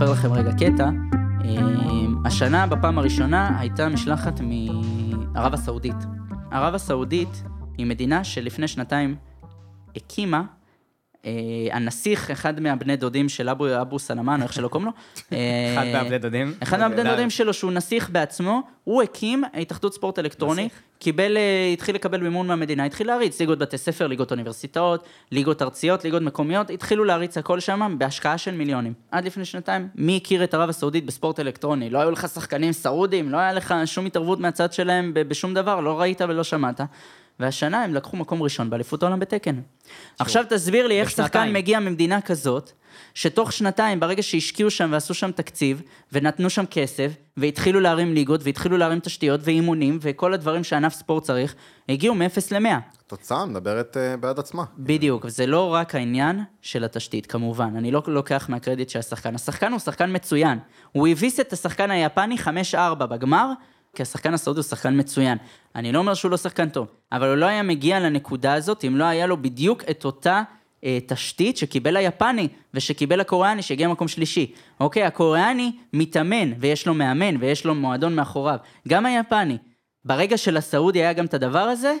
לכם רגע קטע. אה, השנה, בפעם הראשונה, הייתה משלחת מערב הסעודית. ערב הסעודית היא מדינה שלפני שנתיים הקימה הנסיך, אחד מהבני דודים של אבו, אבו סלמן, או איך שלא קוראים לו. אחד אה, מהבני דודים. אחד מהבני דודים שלו, שהוא נסיך בעצמו, הוא הקים התאחדות ספורט אלקטרוני, קיבל, אה, התחיל לקבל מימון מהמדינה, התחיל להריץ ליגות בתי ספר, ליגות אוניברסיטאות, ליגות ארציות, ליגות מקומיות, התחילו להריץ הכל שם בהשקעה של מיליונים. עד לפני שנתיים, מי הכיר את ערב הסעודית בספורט אלקטרוני? לא היו לך שחקנים סעודים, לא היה לך שום התערבות מהצד שלהם בשום דבר, לא ראית ולא שמעת. והשנה הם לקחו מקום ראשון באליפות העולם בתקן. עכשיו תסביר לי איך שחקן. מגיע ממדינה כזאת, שתוך שנתיים, ברגע שהשקיעו שם ועשו שם תקציב, ונתנו שם כסף, והתחילו להרים ליגות, והתחילו להרים תשתיות ואימונים, וכל הדברים שענף ספורט צריך, הגיעו מ-0 ל-100. התוצאה מדברת אה, בעד עצמה. בדיוק, זה לא רק העניין של התשתית, כמובן. אני לא לוקח מהקרדיט של השחקן. השחקן הוא שחקן מצוין. הוא הביס את השחקן היפני 5-4 בגמר, כי השחקן הסעודי הוא שחקן מצוין. אני לא אומר שהוא לא שחקן טוב, אבל הוא לא היה מגיע לנקודה הזאת אם לא היה לו בדיוק את אותה אה, תשתית שקיבל היפני ושקיבל הקוריאני שהגיע למקום שלישי. אוקיי, הקוריאני מתאמן ויש לו מאמן ויש לו מועדון מאחוריו. גם היפני. ברגע שלסעודי היה גם את הדבר הזה,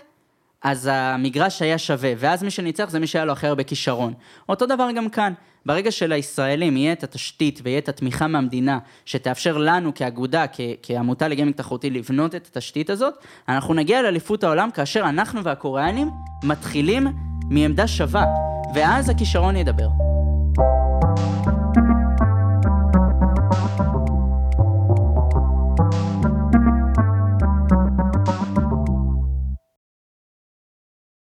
אז המגרש היה שווה, ואז מי שניצח זה מי שהיה לו הכי הרבה כישרון. אותו דבר גם כאן, ברגע שלישראלים יהיה את התשתית ויהיה את התמיכה מהמדינה, שתאפשר לנו כאגודה, כ- כעמותה לגיימינג תחרותי לבנות את התשתית הזאת, אנחנו נגיע לאליפות העולם כאשר אנחנו והקוריאנים מתחילים מעמדה שווה, ואז הכישרון ידבר.